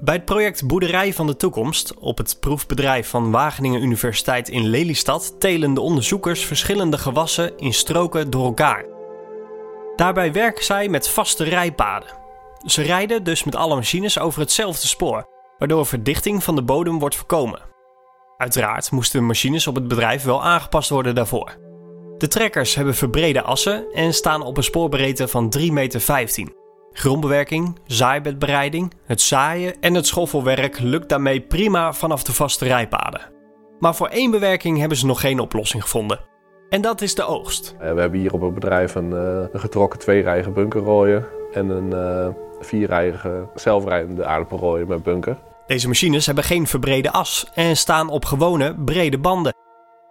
Bij het project Boerderij van de Toekomst op het proefbedrijf van Wageningen Universiteit in Lelystad telen de onderzoekers verschillende gewassen in stroken door elkaar. Daarbij werken zij met vaste rijpaden. Ze rijden dus met alle machines over hetzelfde spoor, waardoor verdichting van de bodem wordt voorkomen. Uiteraard moesten de machines op het bedrijf wel aangepast worden daarvoor. De trekkers hebben verbrede assen en staan op een spoorbreedte van 3,15 meter. Grondbewerking, zaaibedbereiding, het zaaien en het schoffelwerk lukt daarmee prima vanaf de vaste rijpaden. Maar voor één bewerking hebben ze nog geen oplossing gevonden. En dat is de oogst. Uh, we hebben hier op het bedrijf een, uh, een getrokken tweerijige bunkerrooier en een uh, vierrijige zelfrijdende aardappelrooier met bunker. Deze machines hebben geen verbrede as en staan op gewone brede banden.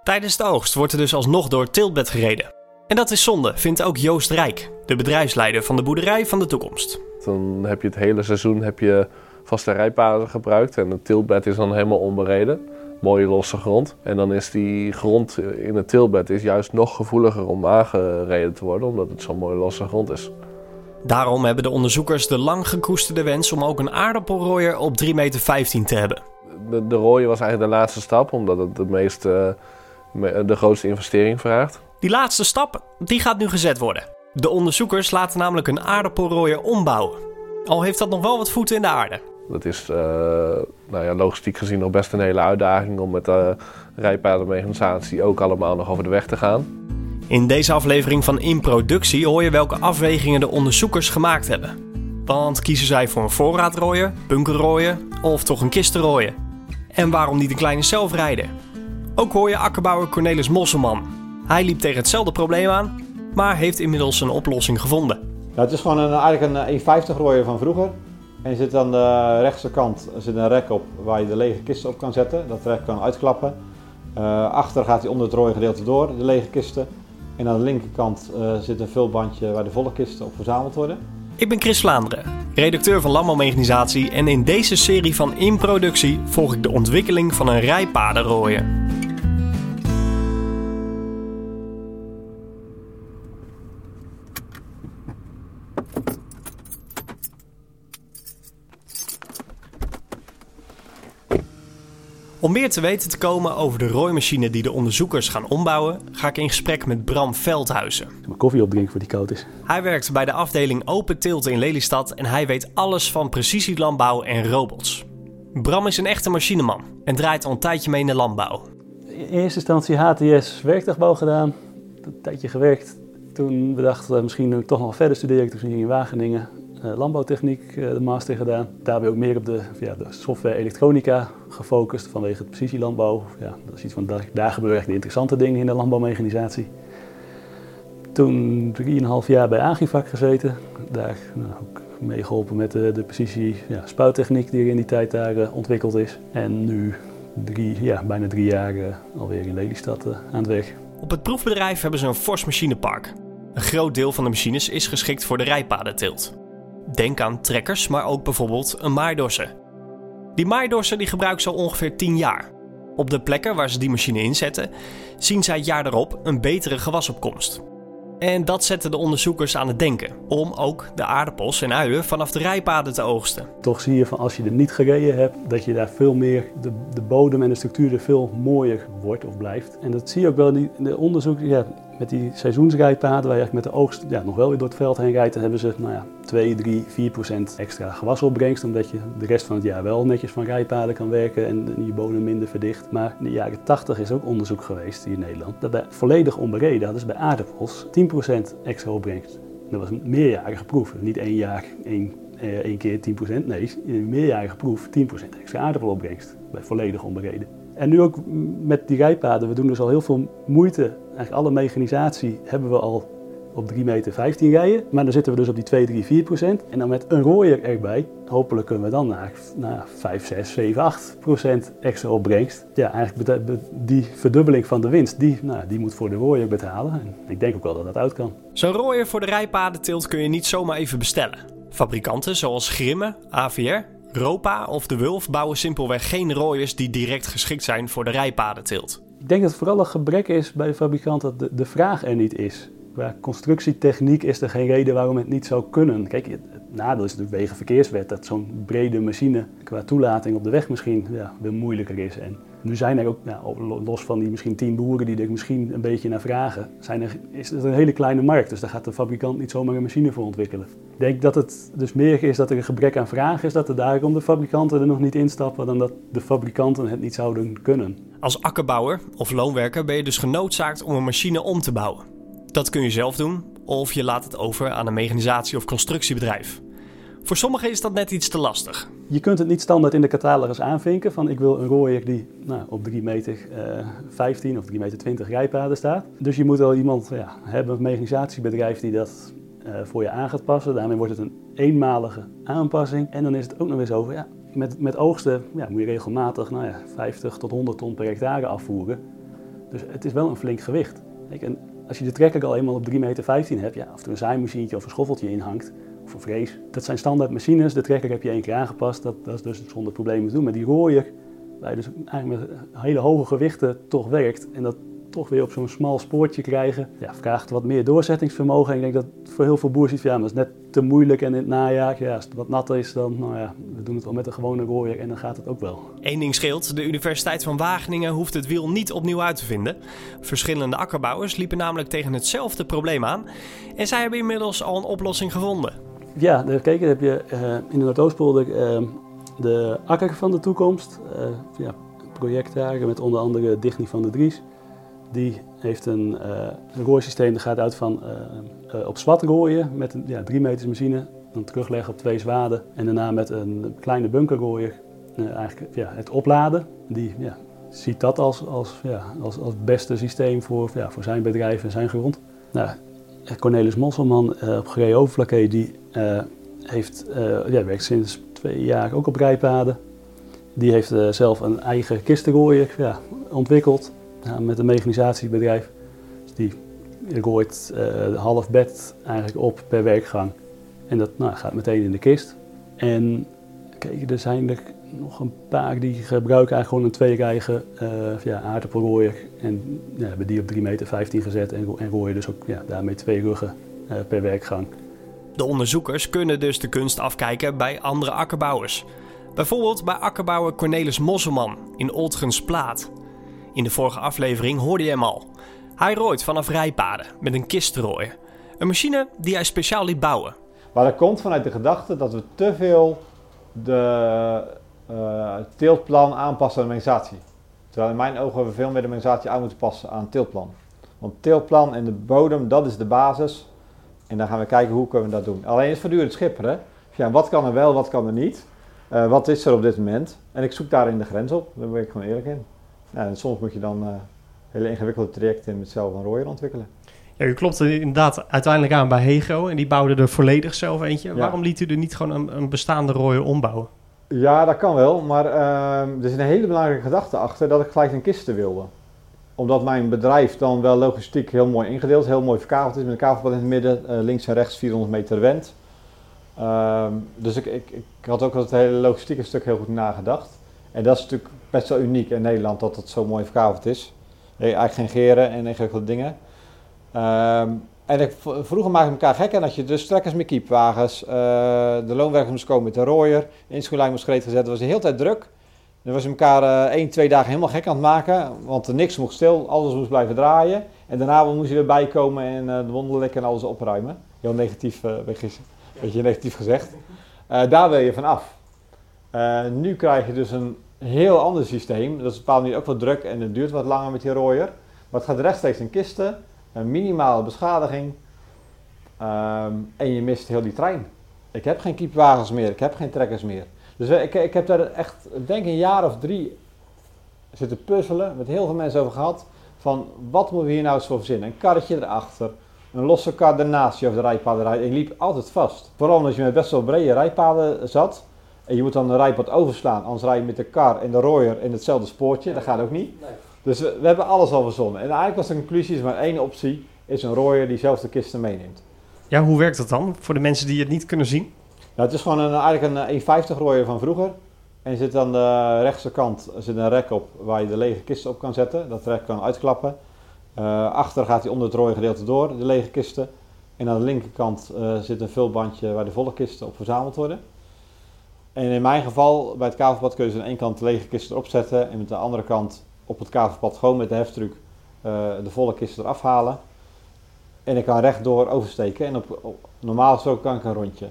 Tijdens de oogst wordt er dus alsnog door het tiltbed gereden. En dat is zonde, vindt ook Joost Rijk, de bedrijfsleider van de boerderij van de toekomst. Dan heb je het hele seizoen heb je vaste rijpaden gebruikt en het tiltbed is dan helemaal onbereden. Mooie losse grond. En dan is die grond in het tiltbed is juist nog gevoeliger om aangereden te worden, omdat het zo'n mooie losse grond is. Daarom hebben de onderzoekers de lang gekoesterde wens om ook een aardappelrooier op 3,15 meter te hebben. De, de rooier was eigenlijk de laatste stap, omdat het de, meeste, de grootste investering vraagt. Die laatste stap die gaat nu gezet worden. De onderzoekers laten namelijk een aardappelrooier ombouwen. Al heeft dat nog wel wat voeten in de aarde. Dat is uh, nou ja, logistiek gezien nog best een hele uitdaging om met de rijpadenmechanisatie ook allemaal nog over de weg te gaan. In deze aflevering van In Productie hoor je welke afwegingen de onderzoekers gemaakt hebben. Want kiezen zij voor een voorraadrooier, bunkerrooier of toch een kistenrooier? En waarom niet een kleine zelfrijder? Ook hoor je akkerbouwer Cornelis Mosselman. Hij liep tegen hetzelfde probleem aan, maar heeft inmiddels een oplossing gevonden. Ja, het is gewoon een, eigenlijk een 1,50 rooier van vroeger. En je zit aan de rechtse kant zit een rek op waar je de lege kisten op kan zetten. Dat rek kan uitklappen. Uh, achter gaat hij onder het rode gedeelte door, de lege kisten. En aan de linkerkant uh, zit een vulbandje waar de volle kisten op verzameld worden. Ik ben Chris Vlaanderen, redacteur van Landbouwmechanisatie en in deze serie van In Productie volg ik de ontwikkeling van een rijpadenrooier. Om meer te weten te komen over de rooimachine die de onderzoekers gaan ombouwen, ga ik in gesprek met Bram Veldhuizen. Mijn koffie opdrinken voor die koud is. Hij werkt bij de afdeling Open Tilt in Lelystad en hij weet alles van precisielandbouw en robots. Bram is een echte machineman en draait al een tijdje mee in de landbouw. In eerste instantie HTS werktuigbouw gedaan, een tijdje gewerkt. Toen bedacht we misschien toch nog verder studeren, toen ging ik in Wageningen landbouwtechniek uh, de master gedaan. Daarbij ook meer op de, ja, de software elektronica gefocust vanwege het precisielandbouw. Ja, dat is iets van, daar, daar gebeuren echt de interessante dingen in de landbouwmechanisatie. Toen 3,5 jaar bij Agrivac gezeten. Daar nou, ook meegeholpen met de, de precisie ja, spuittechniek die er in die tijd daar uh, ontwikkeld is. En nu drie, ja, bijna drie jaar alweer in Lelystad aan het werk. Op het proefbedrijf hebben ze een fors machinepark. Een groot deel van de machines is geschikt voor de rijpadenteelt. Denk aan trekkers, maar ook bijvoorbeeld een maaidorser. Die maaidorser die gebruikt ze al ongeveer 10 jaar. Op de plekken waar ze die machine inzetten, zien zij jaar erop een betere gewasopkomst. En dat zette de onderzoekers aan het denken, om ook de aardappels en uien vanaf de rijpaden te oogsten. Toch zie je van als je er niet gereden hebt, dat je daar veel meer, de, de bodem en de structuur er veel mooier wordt of blijft. En dat zie je ook wel in de onderzoek, ja, met die seizoensrijpaden, waar je met de oogst ja, nog wel weer door het veld heen rijdt, hebben ze nou ja, 2, 3, 4 procent extra gewasopbrengst, omdat je de rest van het jaar wel netjes van rijpaden kan werken en je bodem minder verdicht. Maar in de jaren 80 is ook onderzoek geweest hier in Nederland, dat bij volledig onbereden hadden ze bij aardappels 10 procent extra opbrengst. Dat was een meerjarige proef, niet één jaar, één, eh, keer 10 procent, nee, in een meerjarige proef 10 procent extra aardappelopbrengst bij volledig onbereden. En nu ook met die rijpaden, we doen dus al heel veel moeite. Eigenlijk alle mechanisatie hebben we al op 3 meter 15 rijden. Maar dan zitten we dus op die 2, 3, 4 procent. En dan met een rooier erbij, hopelijk kunnen we dan naar, naar 5, 6, 7, 8 procent extra opbrengst. Ja, eigenlijk die verdubbeling van de winst, die, nou, die moet voor de rooier betalen. En ik denk ook wel dat dat uit kan. Zo'n rooier voor de rijpadenteelt kun je niet zomaar even bestellen. Fabrikanten zoals Grimme, AVR Ropa of de Wulf bouwen simpelweg geen rooiers die direct geschikt zijn voor de rijpadenteelt. Ik denk dat het vooral een gebrek is bij de fabrikant dat de, de vraag er niet is. qua constructietechniek is er geen reden waarom het niet zou kunnen. Kijk, het nadeel is natuurlijk wegenverkeerswet dat zo'n brede machine qua toelating op de weg misschien ja, moeilijker is. En nu zijn er ook, los van die misschien tien boeren die er misschien een beetje naar vragen, zijn er, is het een hele kleine markt. Dus daar gaat de fabrikant niet zomaar een machine voor ontwikkelen. Ik denk dat het dus meer is dat er een gebrek aan vraag is, dat er daarom de fabrikanten er nog niet instappen dan dat de fabrikanten het niet zouden kunnen. Als akkerbouwer of loonwerker ben je dus genoodzaakt om een machine om te bouwen. Dat kun je zelf doen of je laat het over aan een mechanisatie- of constructiebedrijf. Voor sommigen is dat net iets te lastig. Je kunt het niet standaard in de catalogus aanvinken van ik wil een rooier die nou, op 3 meter uh, 15 of 3 meter 20 rijpaden staat. Dus je moet wel iemand ja, hebben, een mechanisatiebedrijf die dat uh, voor je aan gaat passen. Daarmee wordt het een eenmalige aanpassing. En dan is het ook nog eens over, ja, met, met oogsten ja, moet je regelmatig nou ja, 50 tot 100 ton per hectare afvoeren. Dus het is wel een flink gewicht. Kijk, en als je de trekker al eenmaal op 3 meter 15 hebt, ja, of er een zaaimachientje of een schoffeltje in hangt, een vrees. Dat zijn standaard machines, de trekker heb je één keer aangepast, dat, dat is dus zonder problemen te doen. Maar die rooier, waar je dus eigenlijk met hele hoge gewichten toch werkt en dat toch weer op zo'n smal spoortje krijgen, ja, vraagt wat meer doorzettingsvermogen. En ik denk dat voor heel veel boeren ziet, ja, dat is net te moeilijk en in het najaar, ja, als het wat natter is, dan, nou ja, we doen het wel met een gewone rooier en dan gaat het ook wel. Eén ding scheelt, de Universiteit van Wageningen hoeft het wiel niet opnieuw uit te vinden. Verschillende akkerbouwers liepen namelijk tegen hetzelfde probleem aan en zij hebben inmiddels al een oplossing gevonden. Ja, kijk, dan heb je uh, in de Noordoostpolder uh, de akker van de toekomst. Uh, ja, project daar met onder andere Digny van de Dries. Die heeft een, een rooisysteem dat gaat uit van op zwart rooien met een ja, 3 meters machine. Dan terugleggen op twee zwaden en daarna met een kleine bunkerrooier eigenlijk ja, het opladen. Die ja, ziet dat als, als, ja, als, als beste systeem voor, ja, voor zijn bedrijf en zijn grond. Nou, Cornelis Mosselman uh, op Geree Overflakke, die uh, heeft, uh, ja, werkt sinds twee jaar ook op rijpaden. Die heeft zelf een eigen kistenrooier ja, ontwikkeld met een mechanisatiebedrijf. Dus die rooit half bed eigenlijk op per werkgang. En dat nou, gaat meteen in de kist. En kijk, er zijn er nog een paar die gebruiken eigenlijk gewoon een tweerijige uh, ja, aardappelrooier. En ja, hebben die op 3,15 meter gezet en, en rooien dus ook ja, daarmee twee ruggen uh, per werkgang. De onderzoekers kunnen dus de kunst afkijken bij andere akkerbouwers. Bijvoorbeeld bij akkerbouwer Cornelis Mosselman in Oltgens Plaat. In de vorige aflevering hoorde je hem al. Hij rooit vanaf rijpaden met een kistrooier. Een machine die hij speciaal liet bouwen. Maar dat komt vanuit de gedachte dat we te veel de uh, teeltplan aanpassen aan de mechanisatie. Terwijl in mijn ogen we veel meer de mechanisatie aan moeten passen aan het teeltplan. Want teeltplan en de bodem, dat is de basis. En dan gaan we kijken hoe kunnen we dat doen. Alleen is voortdurend schipperen. Ja, wat kan er wel, wat kan er niet? Uh, wat is er op dit moment? En ik zoek daarin de grens op. Daar ben ik gewoon eerlijk in. Nou, en soms moet je dan uh, hele ingewikkelde trajecten met zelf een rooier ontwikkelen. Ja, u klopt inderdaad uiteindelijk aan bij Hego en die bouwde er volledig zelf eentje. Ja. Waarom liet u er niet gewoon een, een bestaande rooier ombouwen? Ja, dat kan wel, maar uh, er zit een hele belangrijke gedachte achter dat ik gelijk een kisten wilde. Omdat mijn bedrijf dan wel logistiek heel mooi ingedeeld, heel mooi verkaveld is, met een kavelpad in het midden, uh, links en rechts 400 meter wend. Uh, dus ik, ik, ik, had ook het hele logistieke stuk heel goed nagedacht. En dat is natuurlijk best wel uniek in Nederland dat het zo mooi verkaveld is. Eigenlijk geen geren en ingewikkelde dingen. En ik, vroeger maakte ik elkaar gek en dat je dus trekkers met kiepwagens, uh, de loonwerkers moest komen met de rooier, de inschoellijn moest gereed gezet. Was de hele tijd druk. Dan was je elkaar uh, één, twee dagen helemaal gek aan het maken, want niks mocht stil, alles moest blijven draaien. En daarna moest je weer bijkomen en uh, de wonden en alles opruimen. Heel negatief, uh, beetje negatief gezegd. daar wil je van af. nu krijg je dus een heel ander systeem. Dat is bepaald niet ook wat druk en het duurt wat langer met die rooier. Maar het gaat rechtstreeks in kisten een minimale beschadiging um, en je mist heel die trein. Ik heb geen kiepwagens meer, ik heb geen trekkers meer. Dus ik, ik heb daar echt, denk een jaar of drie zitten puzzelen, met heel veel mensen over gehad, van wat moeten we hier nou eens voor verzinnen? Een karretje erachter, een losse kar ernaast je over de rijpaden rijdt. Je liep altijd vast. Vooral als je met best wel brede rijpaden zat. En je moet dan een rijpad overslaan, anders rij je met de kar en de rooier in hetzelfde spoortje. Dat gaat ook niet. Dus we, we, hebben alles al verzonnen. En eigenlijk was de conclusie, is maar één optie, is een rooier die zelf de kisten meeneemt. Ja, hoe werkt dat dan voor de mensen die het niet kunnen zien? Nou, het is gewoon een, eigenlijk een 1,50 rooier van vroeger. En je zit aan de rechtse kant zit een rek op waar je de lege kisten op kan zetten. Dat rek kan uitklappen. Uh, achter gaat hij onder het rode gedeelte door, de lege kisten. En aan de linkerkant uh, zit een vulbandje waar de volle kisten op verzameld worden. En in mijn geval, bij het kavelpad kun je dus aan één kant de lege kisten erop zetten. En met de andere kant op het kavelpad gewoon met de heftruck uh, de volle kisten eraf halen. En ik kan rechtdoor oversteken. En op, op normaal zo kan ik een rondje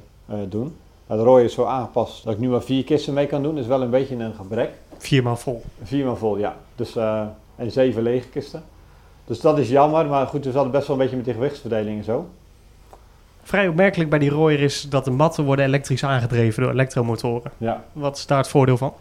doen. Nou, de is zo aangepast dat ik nu maar vier kisten mee kan doen. Dat is wel een beetje een gebrek. Viermaal vol. Viermaal vol, ja. Dus, en zeven lege kisten. Dus dat is jammer, maar goed, we zaten best wel een beetje met die gewichtsverdeling en zo. Vrij opmerkelijk bij die Royer is dat de matten worden elektrisch aangedreven door elektromotoren. Ja. Wat is daar het voordeel van?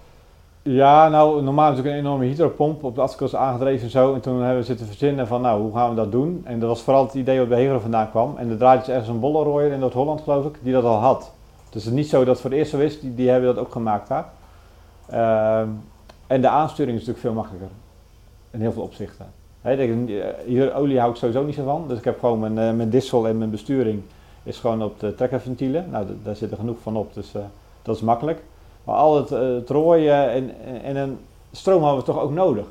Ja, nou, normaal is natuurlijk een enorme hydropomp op de Atskos aangedreven en zo. En toen hebben we zitten verzinnen van, nou, hoe gaan we dat doen? En dat was vooral het idee wat bij Hegel vandaan kwam. En er draaide dus ergens een bollenrooier in Noord-Holland, geloof ik, die dat al had. Dus het is niet zo dat het voor het eerst zo is, die, die hebben dat ook gemaakt daar. Uh, en de aansturing is natuurlijk veel makkelijker. In heel veel opzichten. He, hier olie hou ik sowieso niet zo van. Dus ik heb gewoon mijn, uh, dissel en mijn besturing is gewoon op de trekkerventielen. Nou, daar zit er genoeg van op, dus uh, dat is makkelijk. Maar al het, uh, het rooien en, en, een stroom hadden we toch ook nodig.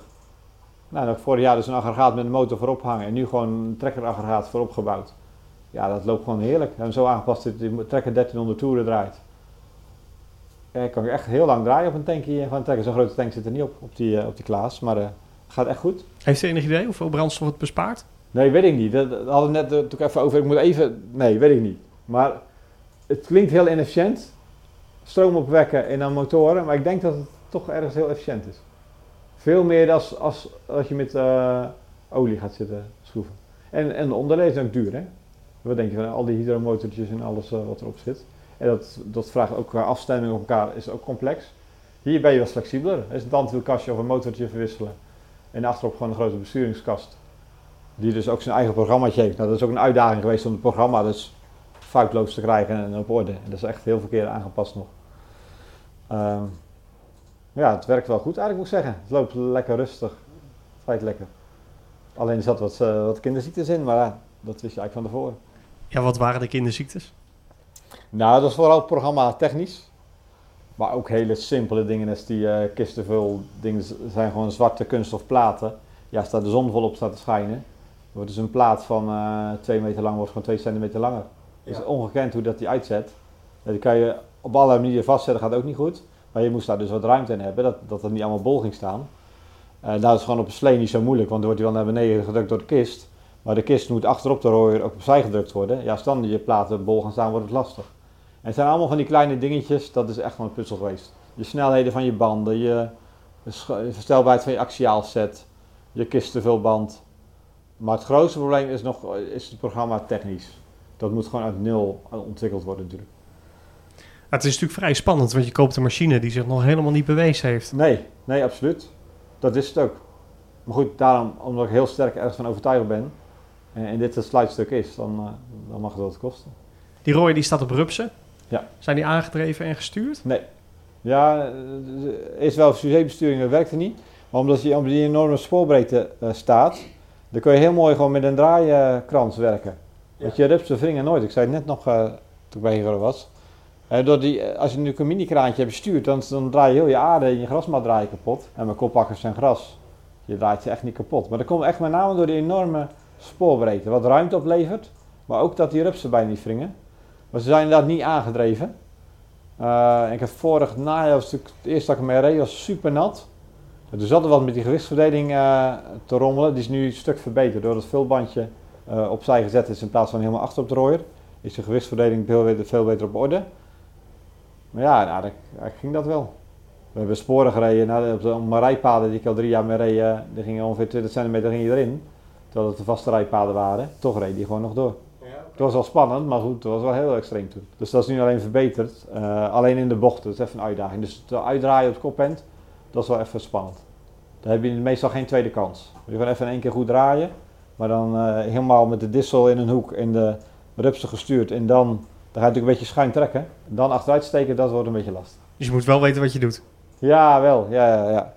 Nou, dat vorig jaar dus een aggregaat met een motor voorop hangen en nu gewoon een trekkeraggregaat voorop gebouwd. Ja, dat loopt gewoon heerlijk. We hebben zo aangepast dat de trekker 1300 toeren draait. Ja, kan ik echt heel lang draaien op een tankje van een trekker. Zo'n grote tank zit er niet op, op die, op die Klaas. Maar Gaat echt goed. Heeft u enig idee hoeveel brandstof het bespaart? Nee, weet ik niet. Dat, hadden we net natuurlijk even over. Ik moet even. Nee, weet ik niet. Maar het klinkt heel inefficiënt. Stroom opwekken en dan motoren. Maar ik denk dat het toch ergens heel efficiënt is. Veel meer dan als, als, als je met uh, olie gaat zitten schroeven. En, en de onderdelen zijn ook duur, hè? Wat denk je van al die hydromotortjes en alles uh, wat erop zit? En dat, dat vraagt ook qua afstemming op elkaar, is ook complex. Hier ben je wat flexibeler. Er is een tandwielkastje of een motortje verwisselen. En achterop gewoon een grote besturingskast. Die dus ook zijn eigen programmaatje heeft. Nou, dat is ook een uitdaging geweest om het programma dus foutloos te krijgen en op orde. En dat is echt heel verkeerd aangepast nog. Um, ja, het werkt wel goed eigenlijk moet ik zeggen. Het loopt lekker rustig. Feit lekker. Alleen er zat wat, uh, wat kinderziektes in, maar uh, dat wist je eigenlijk van tevoren. Ja, wat waren de kinderziektes? Nou, dat is vooral het programma technisch. Maar ook hele simpele dingen als die uh, kistenvul dingen zijn gewoon zwarte kunststof platen. Ja, als daar de zon volop staat te schijnen, wordt dus een plaat van uh, 2 meter lang wordt gewoon 2 centimeter langer. Het is ongekend hoe dat die uitzet. Die kan je op allerlei manieren vastzetten, gaat ook niet goed. Maar je moest daar dus wat ruimte in hebben, dat, dat er niet allemaal bol ging staan. Uh, nou, is gewoon op een slee niet zo moeilijk, want dan wordt hij wel naar beneden gedrukt door de kist. Maar de kist moet achterop de rooier ook opzij gedrukt worden. Ja, als dan je platen bol gaan staan, wordt het lastig. En het zijn allemaal van die kleine dingetjes, dat is echt gewoon een puzzel geweest. Je snelheden van je banden, je, verstelbaarheid van je axiaalset, je kistenvulband. Maar het grootste probleem is nog is het programma technisch. Dat moet gewoon uit nul ontwikkeld worden natuurlijk. het is natuurlijk vrij spannend, want je koopt een machine die zich nog helemaal niet bewezen heeft. Nee, nee, absoluut. Dat is het ook. Maar goed, daarom, omdat ik heel sterk ergens van overtuigd ben, en, dit het sluitstuk is, dan, uh, dan mag het wat kosten. Die rode die staat op rupsen. Ja. Zijn die aangedreven en gestuurd? Nee. Ja, er is wel besturing, dat werkte niet. Maar omdat je op die enorme spoorbreedte uh, staat, dan kun je heel mooi gewoon met een draaikrans werken. Want je rupsen wringen nooit. Ik zei net nog uh, toen ik bij hier was. Uh, door die, als je nu een mini-kraantje hebt bestuurd, dan, dan draai je heel je aarde en je grasmat draai je kapot. En mijn koppakkers zijn gras. Je draait ze echt niet kapot. Maar dat komt echt met name door die enorme spoorbreedte. Wat ruimte oplevert, maar ook dat die rupsen bijna niet wringen. Maar ze zijn inderdaad niet aangedreven. Ik heb vorig najaar, het eerste dat ik ermee reed, was super nat. Er zat er wat met die gewichtsverdeling te rommelen. Die is nu een stuk verbeterd door het vulbandje uh, opzij gezet is in plaats van helemaal achter op de rooier. Is de gewichtsverdeling veel, veel beter op orde. Maar ja, nou, dat, ging dat wel. We hebben sporen gereden. Nou, op de mijn rijpaden die ik al drie jaar mee reed, die gingen ongeveer 20 centimeter ging erin. Terwijl het de vaste rijpaden waren. Toch reed die gewoon nog door. Het was wel spannend, maar goed, het was wel heel extreem toen. Dus dat is nu alleen verbeterd. Uh, alleen in de bochten, dat is even een uitdaging. Dus het uitdraaien op het kopend, dat is wel even spannend. Dan heb je meestal geen tweede kans. Je kan even in één keer goed draaien, maar dan uh, helemaal met de dissel in een hoek en de rupsen gestuurd. En dan, dan ga je natuurlijk een beetje schuin trekken. En dan achteruit steken, dat wordt een beetje lastig. Dus je moet wel weten wat je doet? Ja, wel. Ja, ja, ja.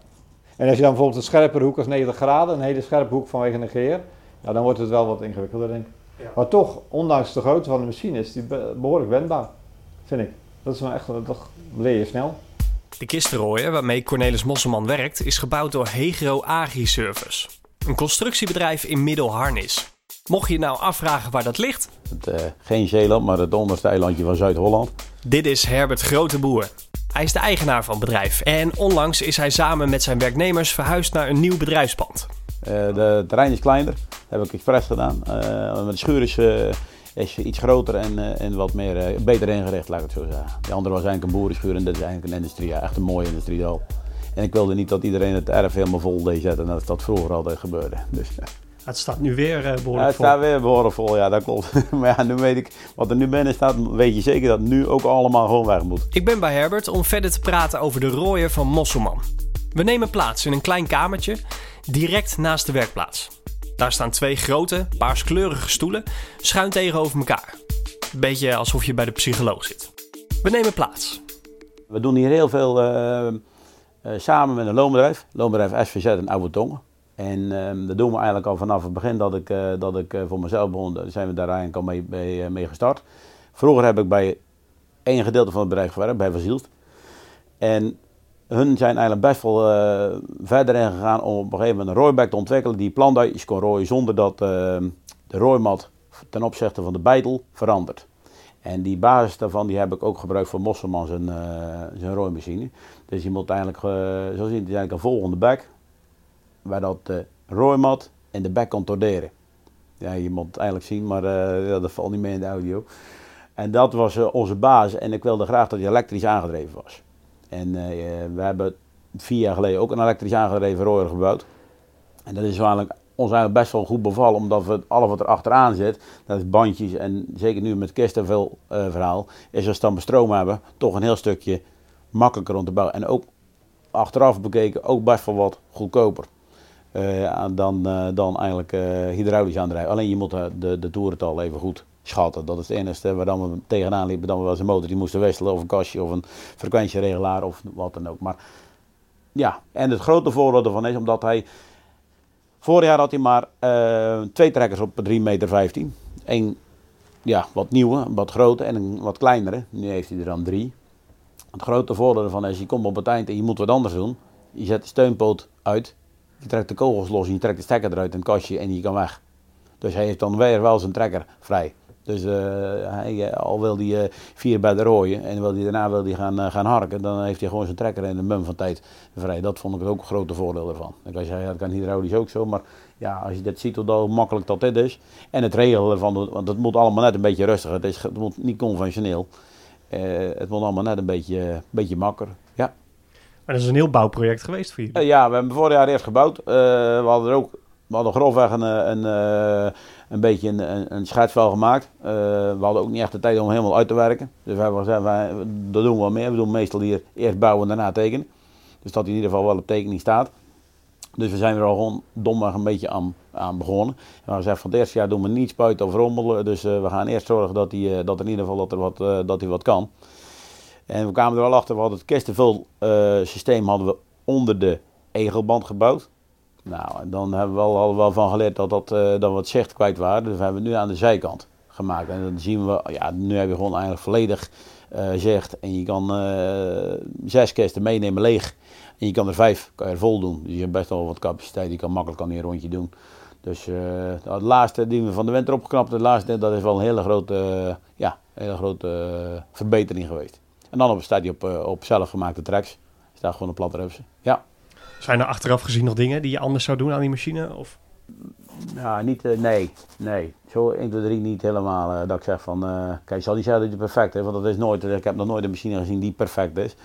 En als je dan bijvoorbeeld een scherpere hoek als 90 graden, een hele scherpe hoek vanwege een geheer, ja, dan wordt het wel wat ingewikkelder denk ik. Ja. Maar toch, ondanks de grootte van de machine, is die behoorlijk wendbaar, vind ik. Dat is wel echt, dat leer je snel. De kistenrooier waarmee Cornelis Mosselman werkt, is gebouwd door Hegro Agri-Service. Een constructiebedrijf in Middelharnis. Mocht je je nou afvragen waar dat ligt? Het, uh, geen Zeeland, maar het onderste eilandje van Zuid-Holland. Dit is Herbert Groteboer. Hij is de eigenaar van het bedrijf en onlangs is hij samen met zijn werknemers verhuisd naar een nieuw bedrijfspand. Uh, de terrein is kleiner, dat heb ik expres gedaan. Uh, de schuur is, is, iets groter en, en wat meer, beter ingericht, laat ik het zo zeggen. Die andere was eigenlijk een boerenschuur en dit is eigenlijk een industrie, echt een mooie industrieel. En ik wilde niet dat iedereen het erf helemaal vol deed zetten, dat dat vroeger altijd gebeurde. Dus, het staat nu weer behoorlijk vol. Het staat weer behoorlijk vol, ja, dat klopt. maar ja, nu weet ik, wat er nu binnen staat, weet je zeker dat het nu ook allemaal gewoon weg moet. Ik ben bij Herbert om verder te praten over de rooien van Mosselman. We nemen plaats in een klein kamertje, direct naast de werkplaats. Daar staan twee grote, paarskleurige stoelen, schuin tegenover elkaar. Beetje alsof je bij de psycholoog zit. We nemen plaats. We doen hier heel veel uh, samen met een loonbedrijf, loonbedrijf SVZ en Oude Tongen. En um, dat doen we eigenlijk al vanaf het begin dat ik, uh, dat ik uh, voor mezelf begon, zijn we daar eigenlijk al mee, mee, uh, mee, gestart. Vroeger heb ik bij één gedeelte van het bedrijf gewerkt, bij Vazielst. En hun zijn eigenlijk best wel verder in gegaan om op een gegeven moment een rooibek te ontwikkelen die plantuitjes kon rooien zonder dat ehm, de rooimat ten opzichte van de bijtel verandert. En die basis daarvan die heb ik ook gebruikt voor Mosselman zijn, zijn rooimachine. Dus je moet eigenlijk, zo zien, eigenlijk een volgende bek waar dat de rooimat en de bek contorderen. Ja, je moet het eigenlijk zien, maar uh, dat valt niet mee in de audio. En dat was uh, onze basis en ik wilde graag dat hij elektrisch aangedreven was. En uh, we hebben vier jaar geleden ook een elektrisch aangedreven rooier gebouwd. En dat is eigenlijk, ons eigenlijk best wel goed bevallen, omdat we alles wat er achteraan zit, dat is bandjes en zeker nu met kerst en veel verhaal, is als we dan stroom hebben, toch een heel stukje makkelijker om te bouwen. En ook achteraf bekeken ook best wel wat goedkoper. Uh, dan, uh, dan eigenlijk uh, hydraulisch aandrijven. Alleen je moet de, de toerental even goed schatten. Dat is het enige waar dan we tegenaan liepen. Dan was een motor die moesten wisselen of een kastje of een frequentieregelaar of wat dan ook. Maar ja, en het grote voordeel ervan is omdat hij... Vorig jaar had hij maar twee trekkers op 3,15 meter. Eén ja, wat nieuwe, wat grote en een wat kleinere. Nu heeft hij er dan drie. Het grote voordeel ervan is, je komt op het eind en je moet wat anders doen. Je zet de steunpoot uit je trekt de kogels los en je trekt de stekker eruit in het kastje en die kan weg. Dus hij heeft dan weer wel zijn trekker vrij. Dus uh, hij, al wil hij uh, vier bij de rooien en wil hij, daarna wil hij gaan, gaan harken, dan heeft hij gewoon zijn trekker in de mum van tijd vrij. Dat vond ik ook een grote voordeel ervan. Dan kan je zeggen, dat kan hydraulisch ook zo, maar ja, als je dat ziet hoe makkelijk dat dit is. En het regelen ervan, want het moet allemaal net een beetje rustig, het, is, het moet niet conventioneel. Het moet allemaal net een beetje, beetje makkelijker. Ja. Maar dat is een heel bouwproject geweest voor jullie. Uh, ja, we hebben vorig jaar eerst gebouwd. Uh, we hadden er ook, we hadden grofweg een, een, een, een beetje een, een, schetsvel gemaakt. Uh, we hadden ook niet echt de tijd om helemaal uit te werken. Dus we hebben gezegd, wij, dat doen we wel meer. We doen meestal hier eerst bouwen en daarna tekenen. Dus dat in ieder geval wel op tekening staat. Dus we zijn er al gewoon domweg een beetje aan, aan begonnen. En we gezegd, van het eerste jaar doen we niet spuiten of rommelen. Dus we gaan eerst zorgen dat, die, dat in ieder geval dat er wat, dat hij wat kan. En we kwamen er wel achter, we hadden het kerstvul uh, systeem hadden we onder de egelband gebouwd. Nou, en dan hebben we hadden we wel van geleerd dat, dat, dat we het zicht kwijt waren. Dus we hebben het nu aan de zijkant gemaakt. En dan zien we, ja, nu heb je gewoon eigenlijk volledig uh, zicht. En je kan zes kersten meenemen leeg. En je kan er vijf kan er vol doen. Dus je hebt best wel wat capaciteit. Je kan makkelijk kan een rondje doen. Dus het laatste die we van de winter opgeknapt, het laatste, dat is wel een hele grote, ja, hele grote verbetering geweest. En dan staat hij op, op zelfgemaakte tracks. Staat gewoon een platte rupsen. Ja. Zijn er achteraf gezien nog dingen die je anders zou doen aan die machine? Of? Ja, niet, uh, nee, nee. Zo 1, 2, 3 niet helemaal. Uh, dat ik zeg van, kijk, ik zal niet zeggen dat je perfect is, want dat is nooit, ik heb nog nooit een machine gezien die perfect is.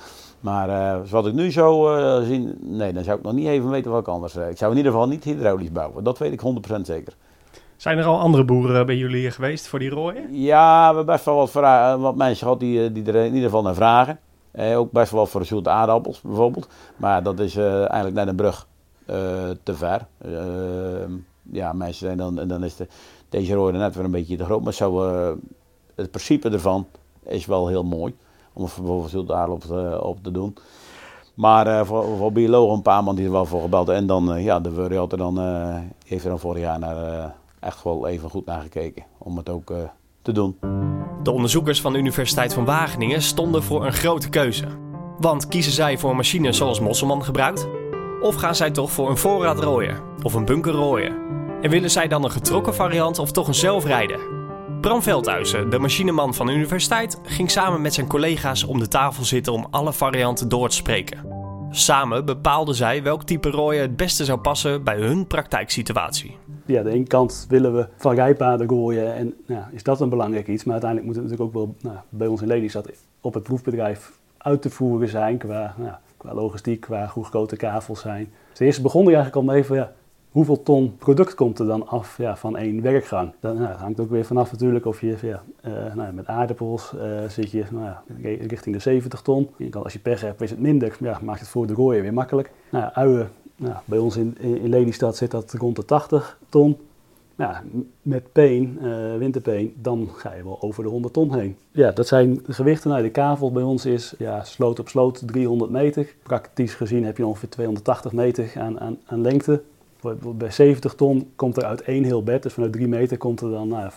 Maar zoals ik nu zo zie, nee, dan zou ik nog niet even weten wat ik anders. ik zou in ieder geval niet hydraulisch bouwen, dat weet ik 100% zeker. Zijn er al andere boeren bij jullie geweest voor die rooien? Ja, we hebben best wel wat, wat mensen gehad die, die er in ieder geval naar vragen. Eh, ook best wel voor zoete aardappels bijvoorbeeld. Maar dat is uh, eigenlijk net een brug uh, te ver. Ja, mensen zijn dan, dan is de, deze rooien net weer een beetje te groot. Maar zo, het principe ervan is wel heel mooi. Om bijvoorbeeld zoete aardappels op te doen. Maar voor, voor biologen een paar man die er wel voor gebeld. En dan, ja, de Wurriot dan, heeft er dan vorig jaar naar echt wel even goed naar gekeken om het ook te doen. De onderzoekers van de Universiteit van Wageningen stonden voor een grote keuze. Want kiezen zij voor een machine zoals Mosselman gebruikt? Of gaan zij toch voor een voorraadrooier of een bunkerrooier? En willen zij dan een getrokken variant of toch een zelfrijder? Bram Veldhuizen, de machineman van de universiteit, ging samen met zijn collega's om de tafel zitten om alle varianten door te spreken. Samen bepaalden zij welk type rooier het beste zou passen bij hun praktijksituatie. Ja, aan de ene kant willen we van rijpaden rooien en nou, is dat een belangrijk iets. Maar uiteindelijk moet het natuurlijk ook wel nou, bij ons in Lelystad op het proefbedrijf uit te voeren zijn qua, nou, qua logistiek, qua hoe grote kavels zijn. Dus eerst begon ik eigenlijk al even, ja, hoeveel ton product komt er dan af ja, van één werkgang? Dan nou, hangt ook weer vanaf natuurlijk of je ja, uh, nou, met aardappels uh, zit je nou, richting de 70 ton. Als je pech hebt is het minder, ja, maakt het voor de rooien weer makkelijk. Nou, uien, nou, bij ons in, in Lelystad zit dat rond de 80 ton. Met peen, uh, winterpeen, dan ga je wel over de 100 ton heen. Ja, dat zijn gewichten. Nou, de kavel bij ons is ja, sloot op sloot 300 meter. Praktisch gezien heb je ongeveer 280 meter aan, aan lengte. Bij 70 ton komt er uit één heel bed, dus vanuit 3 meter komt er dan nou,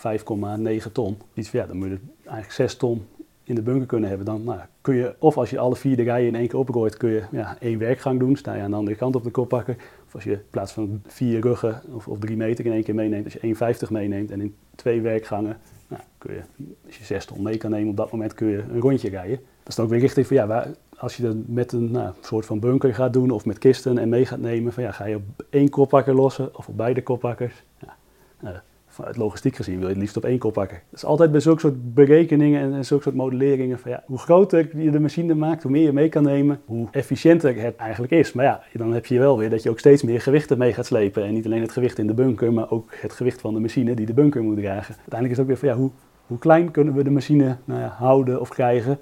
5,9 ton. Iets, ja, dan moet je eigenlijk 6 ton in de bunker kunnen hebben. Dan nou, kun je, of als je alle vier de rijen in één keer oprooit, kun je ja, één werkgang doen. Sta je aan de andere kant op de koppakker. Of als je in plaats van vier ruggen of, of drie meter in één keer meeneemt, als je 1,50 meeneemt en in twee werkgangen, nou, kun je, als je 6 ton mee kan nemen op dat moment, kun je een rondje rijden. Dat is dan ook weer richting van ja, waar, als je dat met een nou, soort van bunker gaat doen of met kisten en mee gaat nemen, van ja, ga je op één koppakker lossen of op beide koppakkers. Ja, uh, vanuit logistiek gezien wil je het liefst op één koppakker. Dat is altijd bij zulke soort berekeningen en, en zulke soort modelleringen van ja, hoe groter je de machine maakt, hoe meer je mee kan nemen, hoe efficiënter het eigenlijk is. Maar ja, dan heb je wel weer dat je ook steeds meer gewichten mee gaat slepen. En niet alleen het gewicht in de bunker, maar ook het gewicht van de machine die de bunker moet dragen. Uiteindelijk is het ook weer van ja, hoe, hoe klein kunnen we de machine nou ja, houden of krijgen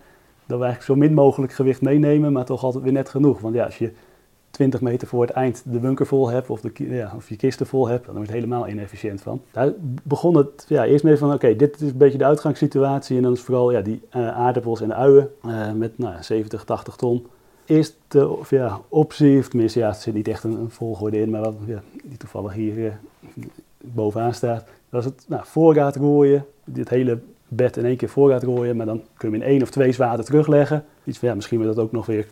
dat we eigenlijk zo min mogelijk gewicht meenemen, maar toch altijd weer net genoeg. Want ja, als je 20 meter voor het eind de bunker vol hebt of, de, ja, of je kisten vol hebt, dan wordt het helemaal inefficiënt van. Daar begon het ja, eerst mee van, oké, dit is een beetje de uitgangssituatie en dan is vooral ja, die uh, aardappels en uien uh, met nou, 70, 80 ton. Eerst de of, ja, optie, of tenminste, ja, het zit niet echt een, volgorde in, maar wat ja, die toevallig hier bovenaan staat. Dat is het nou, voorraad rooien, dit hele bed in één keer voorraad rooien, maar dan kun je in één of twee zwaarden terugleggen. Iets van, misschien je dat ook nog weer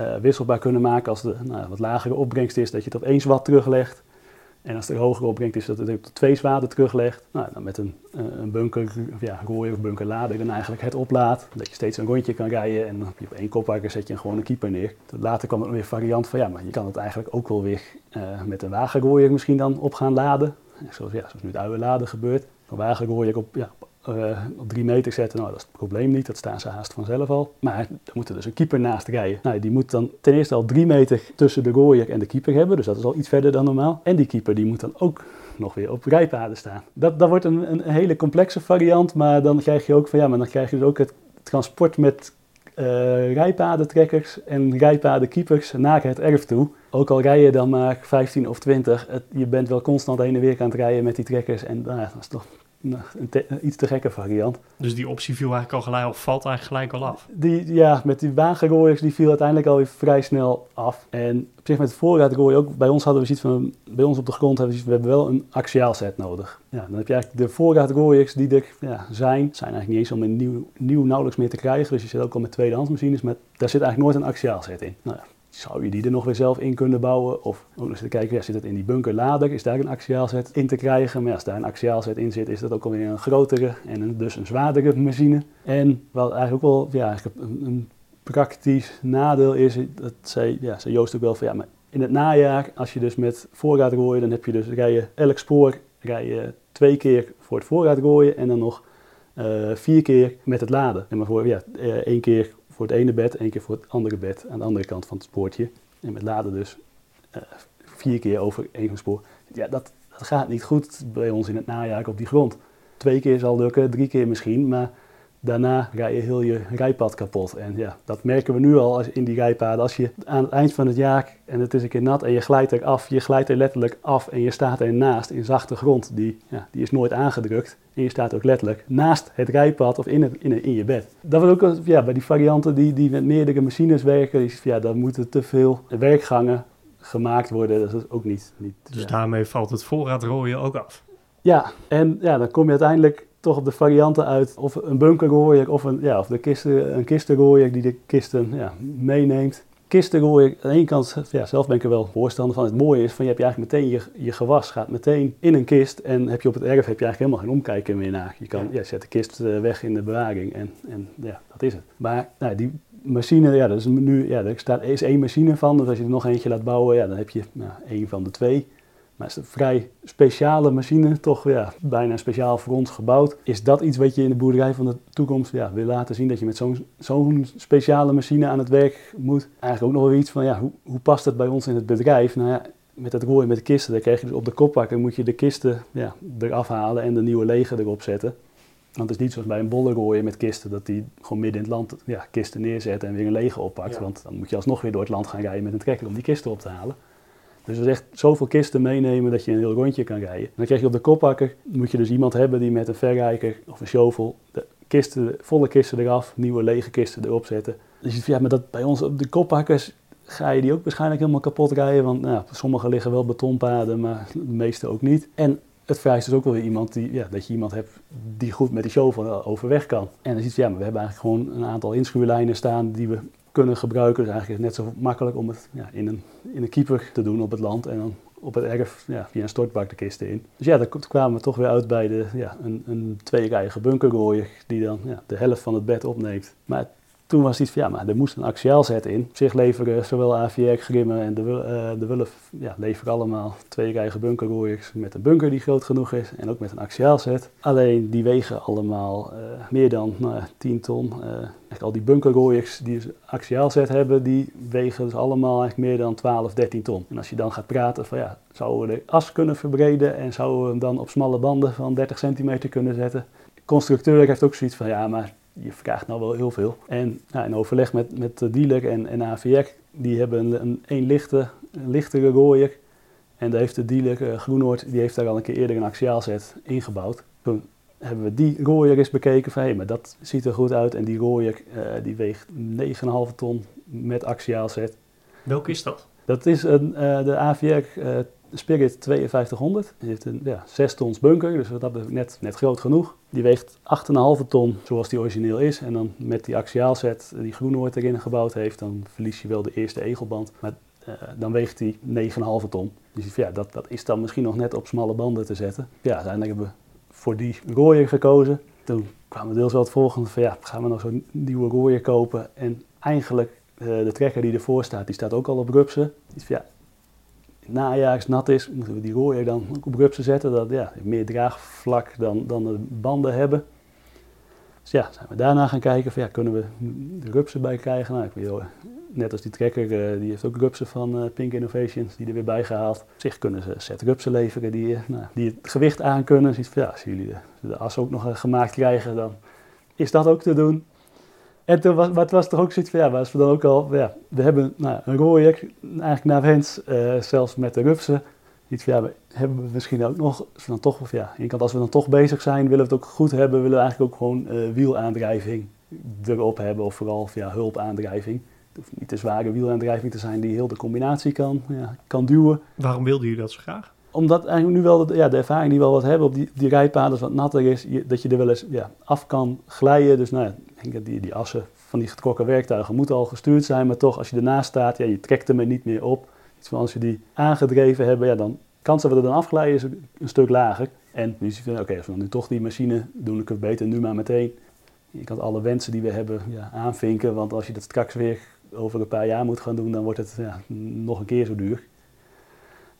uh, wisselbaar kunnen maken als de nou, wat lagere opbrengst is, dat je het op één zwad teruglegt. En als de hogere opbrengst is, dat het op twee zwaarden teruglegt. Nou, dan met een, uh, een bunker, ja, rooien of bunkerlader dan eigenlijk het oplaadt. Dat je steeds een rondje kan rijden en op één kopwakker zet je gewoon een keeper neer. Later kwam er weer variant van, ja, maar je kan het eigenlijk ook wel weer uh, met een wagenrooier misschien dan op gaan laden. Zoals, ja, zoals nu het oude laden gebeurt. Een wagenrooier op, ja, uh, op drie meter zetten, nou dat is het probleem niet, dat staan ze haast vanzelf al. Maar er moet er dus een keeper naast rijden. Nou, die moet dan ten eerste al drie meter tussen de rooier en de keeper hebben, dus dat is al iets verder dan normaal. En die keeper die moet dan ook nog weer op rijpaden staan. Dat, dat wordt een, een hele complexe variant, maar dan krijg je ook van ja, maar dan krijg je dus ook het transport met uh, rijpadentrekkers en rijpadenkeepers naar het erf toe. Ook al rij je dan maar 15 of 20, het, je bent wel constant heen en weer aan het rijden met die trekkers en nou, dat is toch een, te, een, iets te gekke variant. Dus die optie viel eigenlijk al gelijk, of valt eigenlijk gelijk al af? Die, ja, met die wagenrooiers die viel uiteindelijk al vrij snel af. En op zich met het voorraadrooien ook, bij ons hadden we zoiets van, bij ons op de grond hebben we, we hebben wel een axiaal set nodig. Ja, dan heb je eigenlijk de voorraadrooiers die er ja, zijn, zijn eigenlijk niet eens om een nieuw, nieuw nauwelijks meer te krijgen. Dus je zit ook al met tweedehands machines, maar daar zit eigenlijk nooit een axiaal set in. Nou ja, zou je die er nog weer zelf in kunnen bouwen? Of ook eens te kijken, ja, zit het in die bunkerlader? Is daar een axiaalzet in te krijgen? Maar als daar een axiaalzet in zit, is dat ook alweer een grotere en dus een zwaardere machine. En wat eigenlijk ook wel ja, een, een praktisch nadeel is, dat zei, ja, zei Joost ook wel van ja, maar in het najaar, als je dus met voorraad rooien, dan heb je dus rij je elk spoor rij je twee keer voor het voorraad rooien en dan nog uh, vier keer met het laden. En maar voor ja, uh, één keer voor het ene bed, één keer voor het andere bed aan de andere kant van het spoortje. En met laden dus uh, vier keer over één spoor. Ja, dat, dat gaat niet goed bij ons in het najaar op die grond. Twee keer zal lukken, drie keer misschien, maar daarna rij je heel je rijpad kapot. En ja, dat merken we nu al als in die rijpaden. Als je aan het eind van het jaar en het is een keer nat en je glijdt er af, je glijdt er letterlijk af en je staat ernaast in zachte grond. Die, ja, die is nooit aangedrukt. En je staat ook letterlijk naast het rijpad of in, het, in, in je bed. Dat was ook ja, bij die varianten die, die met meerdere machines werken. Die, ja, dan moeten te veel werkgangen gemaakt worden. Dat is ook niet. niet dus ja. daarmee valt het voorraadrooien ook af. Ja, en ja, dan kom je uiteindelijk toch op de varianten uit of een bunkerrooier of een, ja, of de kisten, een kistenrooier die de kisten ja, meeneemt. kisten rooien, aan de ene kant, ja, zelf ben ik er wel voorstander van. Het mooie is van je hebt je eigenlijk meteen je, je gewas gaat meteen in een kist en heb je op het erf heb je eigenlijk helemaal geen omkijken meer naar. Je kan, ja. zet de kist eh, weg in de bewaring en, en ja, dat is het. Maar nou, die machine, ja, dat is nu, ja, er staat, is één machine van, dus als je er nog eentje laat bouwen, ja, dan heb je nou, één van de twee. Maar het is een vrij speciale machine, toch ja, bijna speciaal voor ons gebouwd. Is dat iets wat je in de boerderij van de toekomst ja, wil laten zien? Dat je met zo'n zo'n speciale machine aan het werk moet? Eigenlijk ook nog wel iets van, ja, hoe, hoe past het bij ons in het bedrijf? Nou ja, met het rooien met de kisten, dan krijg je dus op de koppakken moet je de kisten ja, eraf halen en de nieuwe lege erop zetten. Want het is niet zoals bij een bolle rooien met kisten, dat die gewoon midden in het land ja, kisten neerzet en weer een lege oppakt. Want dan moet je alsnog weer door het land gaan rijden met een trekker om die kisten op te halen. Dus er is echt zoveel kisten meenemen dat je een heel rondje kan rijden. Dan krijg je op de koppakker, moet je dus iemand hebben die met een verrijker of een shovel de kisten, volle kisten eraf, nieuwe lege kisten erop zetten. Dus je ja, maar dat bij ons op de koppakkers ga je die ook waarschijnlijk helemaal kapot rijden. Want nou, sommige liggen wel betonpaden, maar de meeste ook niet. En het vereist dus ook wel weer iemand die, ja, dat je iemand hebt die goed met die shovel overweg kan. En dan ziet je, ja, maar we hebben eigenlijk gewoon een aantal inschuurlijnen staan die we kunnen gebruiken. Dus eigenlijk is net zo makkelijk om het ja, in, een, in een keeper te doen op het land en dan op het erf ja, via een stortbak de kisten in. Dus ja, daar kwamen we toch weer uit bij de, ja, een, een tweerijige bunkerrooier die dan ja, de helft van het bed opneemt. Maar toen was iets van ja, maar er moest een axiaalzet in. Op zich leveren zowel AVR Grimmen en de, uh, de Wulf ja, leveren allemaal twee rijige bunkerrooiers met een bunker die groot genoeg is en ook met een axiaalzet. Alleen die wegen allemaal uh, meer dan uh, 10 ton. echt al die bunkerrooiers die dus axiaalzet hebben, die wegen dus allemaal eigenlijk meer dan 12, 13 ton. En als je dan gaat praten van ja, zouden we de as kunnen verbreden en zouden we hem dan op smalle banden van 30 centimeter kunnen zetten? De constructeur heeft ook zoiets van ja, maar je vraagt nou wel heel veel. En nou, in overleg met, met de dealer en, en AVR, die hebben een, een, een lichte, een lichtere rooier. En daar heeft de dealer uh, Groenoord, die heeft daar al een keer eerder een axiaalzet ingebouwd. Toen hebben we die rooier eens bekeken van, hé, hey, maar dat ziet er goed uit. En die rooier, uh, die weegt 9,5 ton met axiaalzet. Welke is dat? Dat is een, uh, de AVR Spirit 5200. Die heeft een ja, 6 tons bunker, dus dat is net, net groot genoeg. Die weegt 8,5 ton zoals die origineel is. En dan met die axiaalzet die Groenoord erin gebouwd heeft, dan verlies je wel de eerste egelband. Maar uh, dan weegt die 9,5 ton. Dus ja, dat, dat is dan misschien nog net op smalle banden te zetten. Ja, uiteindelijk hebben we voor die rooier gekozen. Toen kwamen we deels wel het volgende van ja, gaan we nog zo'n nieuwe rooier kopen. En eigenlijk, uh, de trekker die ervoor staat, die staat ook al op rupsen. Dus ja, najaars nat is, moeten we die rooier dan ook op rupsen zetten. Dat ja, meer draagvlak dan, dan de banden hebben. Dus ja, zijn we daarna gaan kijken van ja, kunnen we de rupsen bij krijgen. Nou, ik weet, net als die trekker, uh, die heeft ook rupsen van uh, Pink Innovations, die er weer bij gehaald. Op zich kunnen ze set rupsen leveren die, uh, nou, die het gewicht aankunnen. Dus van ja, als jullie de as ook nog gemaakt krijgen, dan is dat ook te doen. En toen was, wat was toch ook zoiets van, ja, was we dan ook al, ja, we hebben nou, een rooier, eigenlijk naar wens, uh, zelfs met de rupsen. Iets van, ja, hebben we misschien ook nog, als we dan toch, of ja, kant als we dan toch bezig zijn, willen we het ook goed hebben, willen we eigenlijk ook gewoon uh, wielaandrijving erop hebben, of vooral ja, hulpaandrijving. Het hoeft niet te zware wielaandrijving te zijn die heel de combinatie kan, ja, kan duwen. Waarom wilden jullie dat zo graag? Omdat eigenlijk nu wel de, ja, de ervaring die we wel wat hebben op die, die rijpaden, wat natter is, dat je er wel eens ja, af kan glijden. Dus nou, die, die assen van die getrokken werktuigen moeten al gestuurd zijn, maar toch als je ernaast staat, ja, je trekt hem er niet meer op. Iets van als je die aangedreven hebben, ja, dan kans dat we er dan afglijden is een, stuk lager. En nu zie je, oké, als we dan nu toch die machine doen, ik het beter nu maar meteen. Je kan alle wensen die we hebben ja, aanvinken, want als je dat straks weer over een paar jaar moet gaan doen, dan wordt het ja, nog een keer zo duur.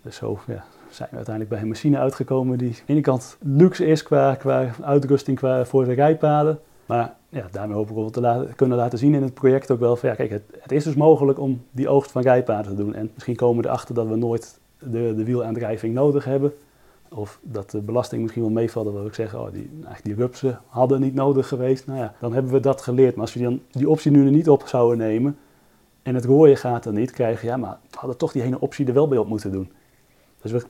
Dus zo ja, zijn we uiteindelijk bij een machine uitgekomen die aan de ene kant luxe is qua, qua uitrusting qua, voor de rijpaden. Maar ja, daarmee hoop ik wel te laten, kunnen laten zien in het project ook wel van ja, kijk, het, het, is dus mogelijk om die oogst van rijpaden te doen. En misschien komen we erachter dat we nooit de, de wielaandrijving nodig hebben. Of dat de belasting misschien wel meevalt, dat we ook zeggen, oh, die, eigenlijk die rupsen hadden niet nodig geweest. Nou ja, dan hebben we dat geleerd. Maar als we dan die optie nu er niet op zouden nemen en het rooien gaat er niet, krijgen ja, maar we hadden toch die ene optie er wel bij op moeten doen. Dus we,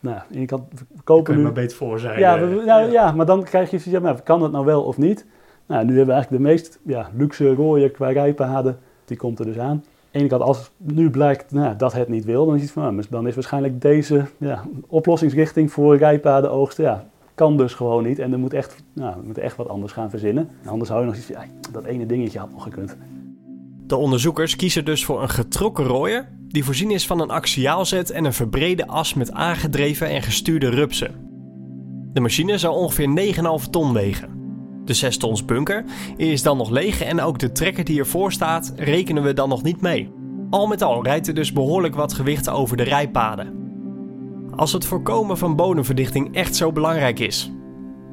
nou, je kan we kopen Kun je nu... maar beter voor zijn. Ja, eh, we- nou, ja, maar dan krijg je ja, maar kan dat nou wel of niet? Nou, nu hebben we eigenlijk de meest ja, luxe rooien qua rijpaden. Die komt er dus aan. Aan de ene kant, als nu blijkt nou, dat het niet wil, dan is, het van, nou, dan is waarschijnlijk deze ja, oplossingsrichting voor rijpaden oogsten. Ja, kan dus gewoon niet. En er moet echt, nou, we moeten echt wat anders gaan verzinnen. En anders hou je nog iets van, ja, dat ene dingetje had nog gekund. De onderzoekers kiezen dus voor een getrokken rooier die voorzien is van een axiaalzet en een verbrede as met aangedreven en gestuurde rupsen. De machine zou ongeveer 9,5 ton wegen. De 6 tons bunker is dan nog leeg en ook de trekker die ervoor staat rekenen we dan nog niet mee. Al met al rijdt er dus behoorlijk wat gewicht over de rijpaden. Als het voorkomen van bodemverdichting echt zo belangrijk is,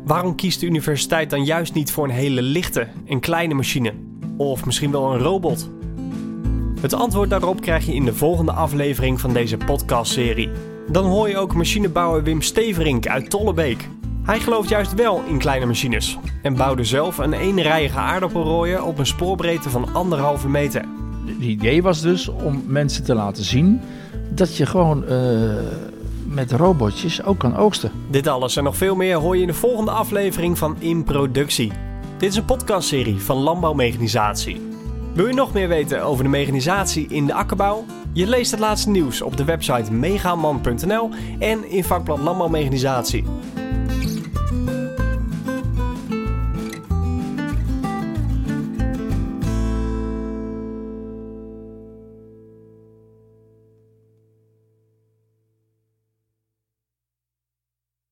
waarom kiest de universiteit dan juist niet voor een hele lichte en kleine machine? Of misschien wel een robot? Het antwoord daarop krijg je in de volgende aflevering van deze podcastserie. Dan hoor je ook machinebouwer Wim Steverink uit Tollebeek. Hij gelooft juist wel in kleine machines en bouwde zelf een eenrijige aardappelrooier op een spoorbreedte van anderhalve meter. Het idee was dus om mensen te laten zien dat je gewoon uh, met robotjes ook kan oogsten. Dit alles en nog veel meer hoor je in de volgende aflevering van In Productie. Dit is een podcastserie van Landbouwmechanisatie. Wil je nog meer weten over de mechanisatie in de akkerbouw? Je leest het laatste nieuws op de website megaman.nl en in vakblad Landbouwmechanisatie.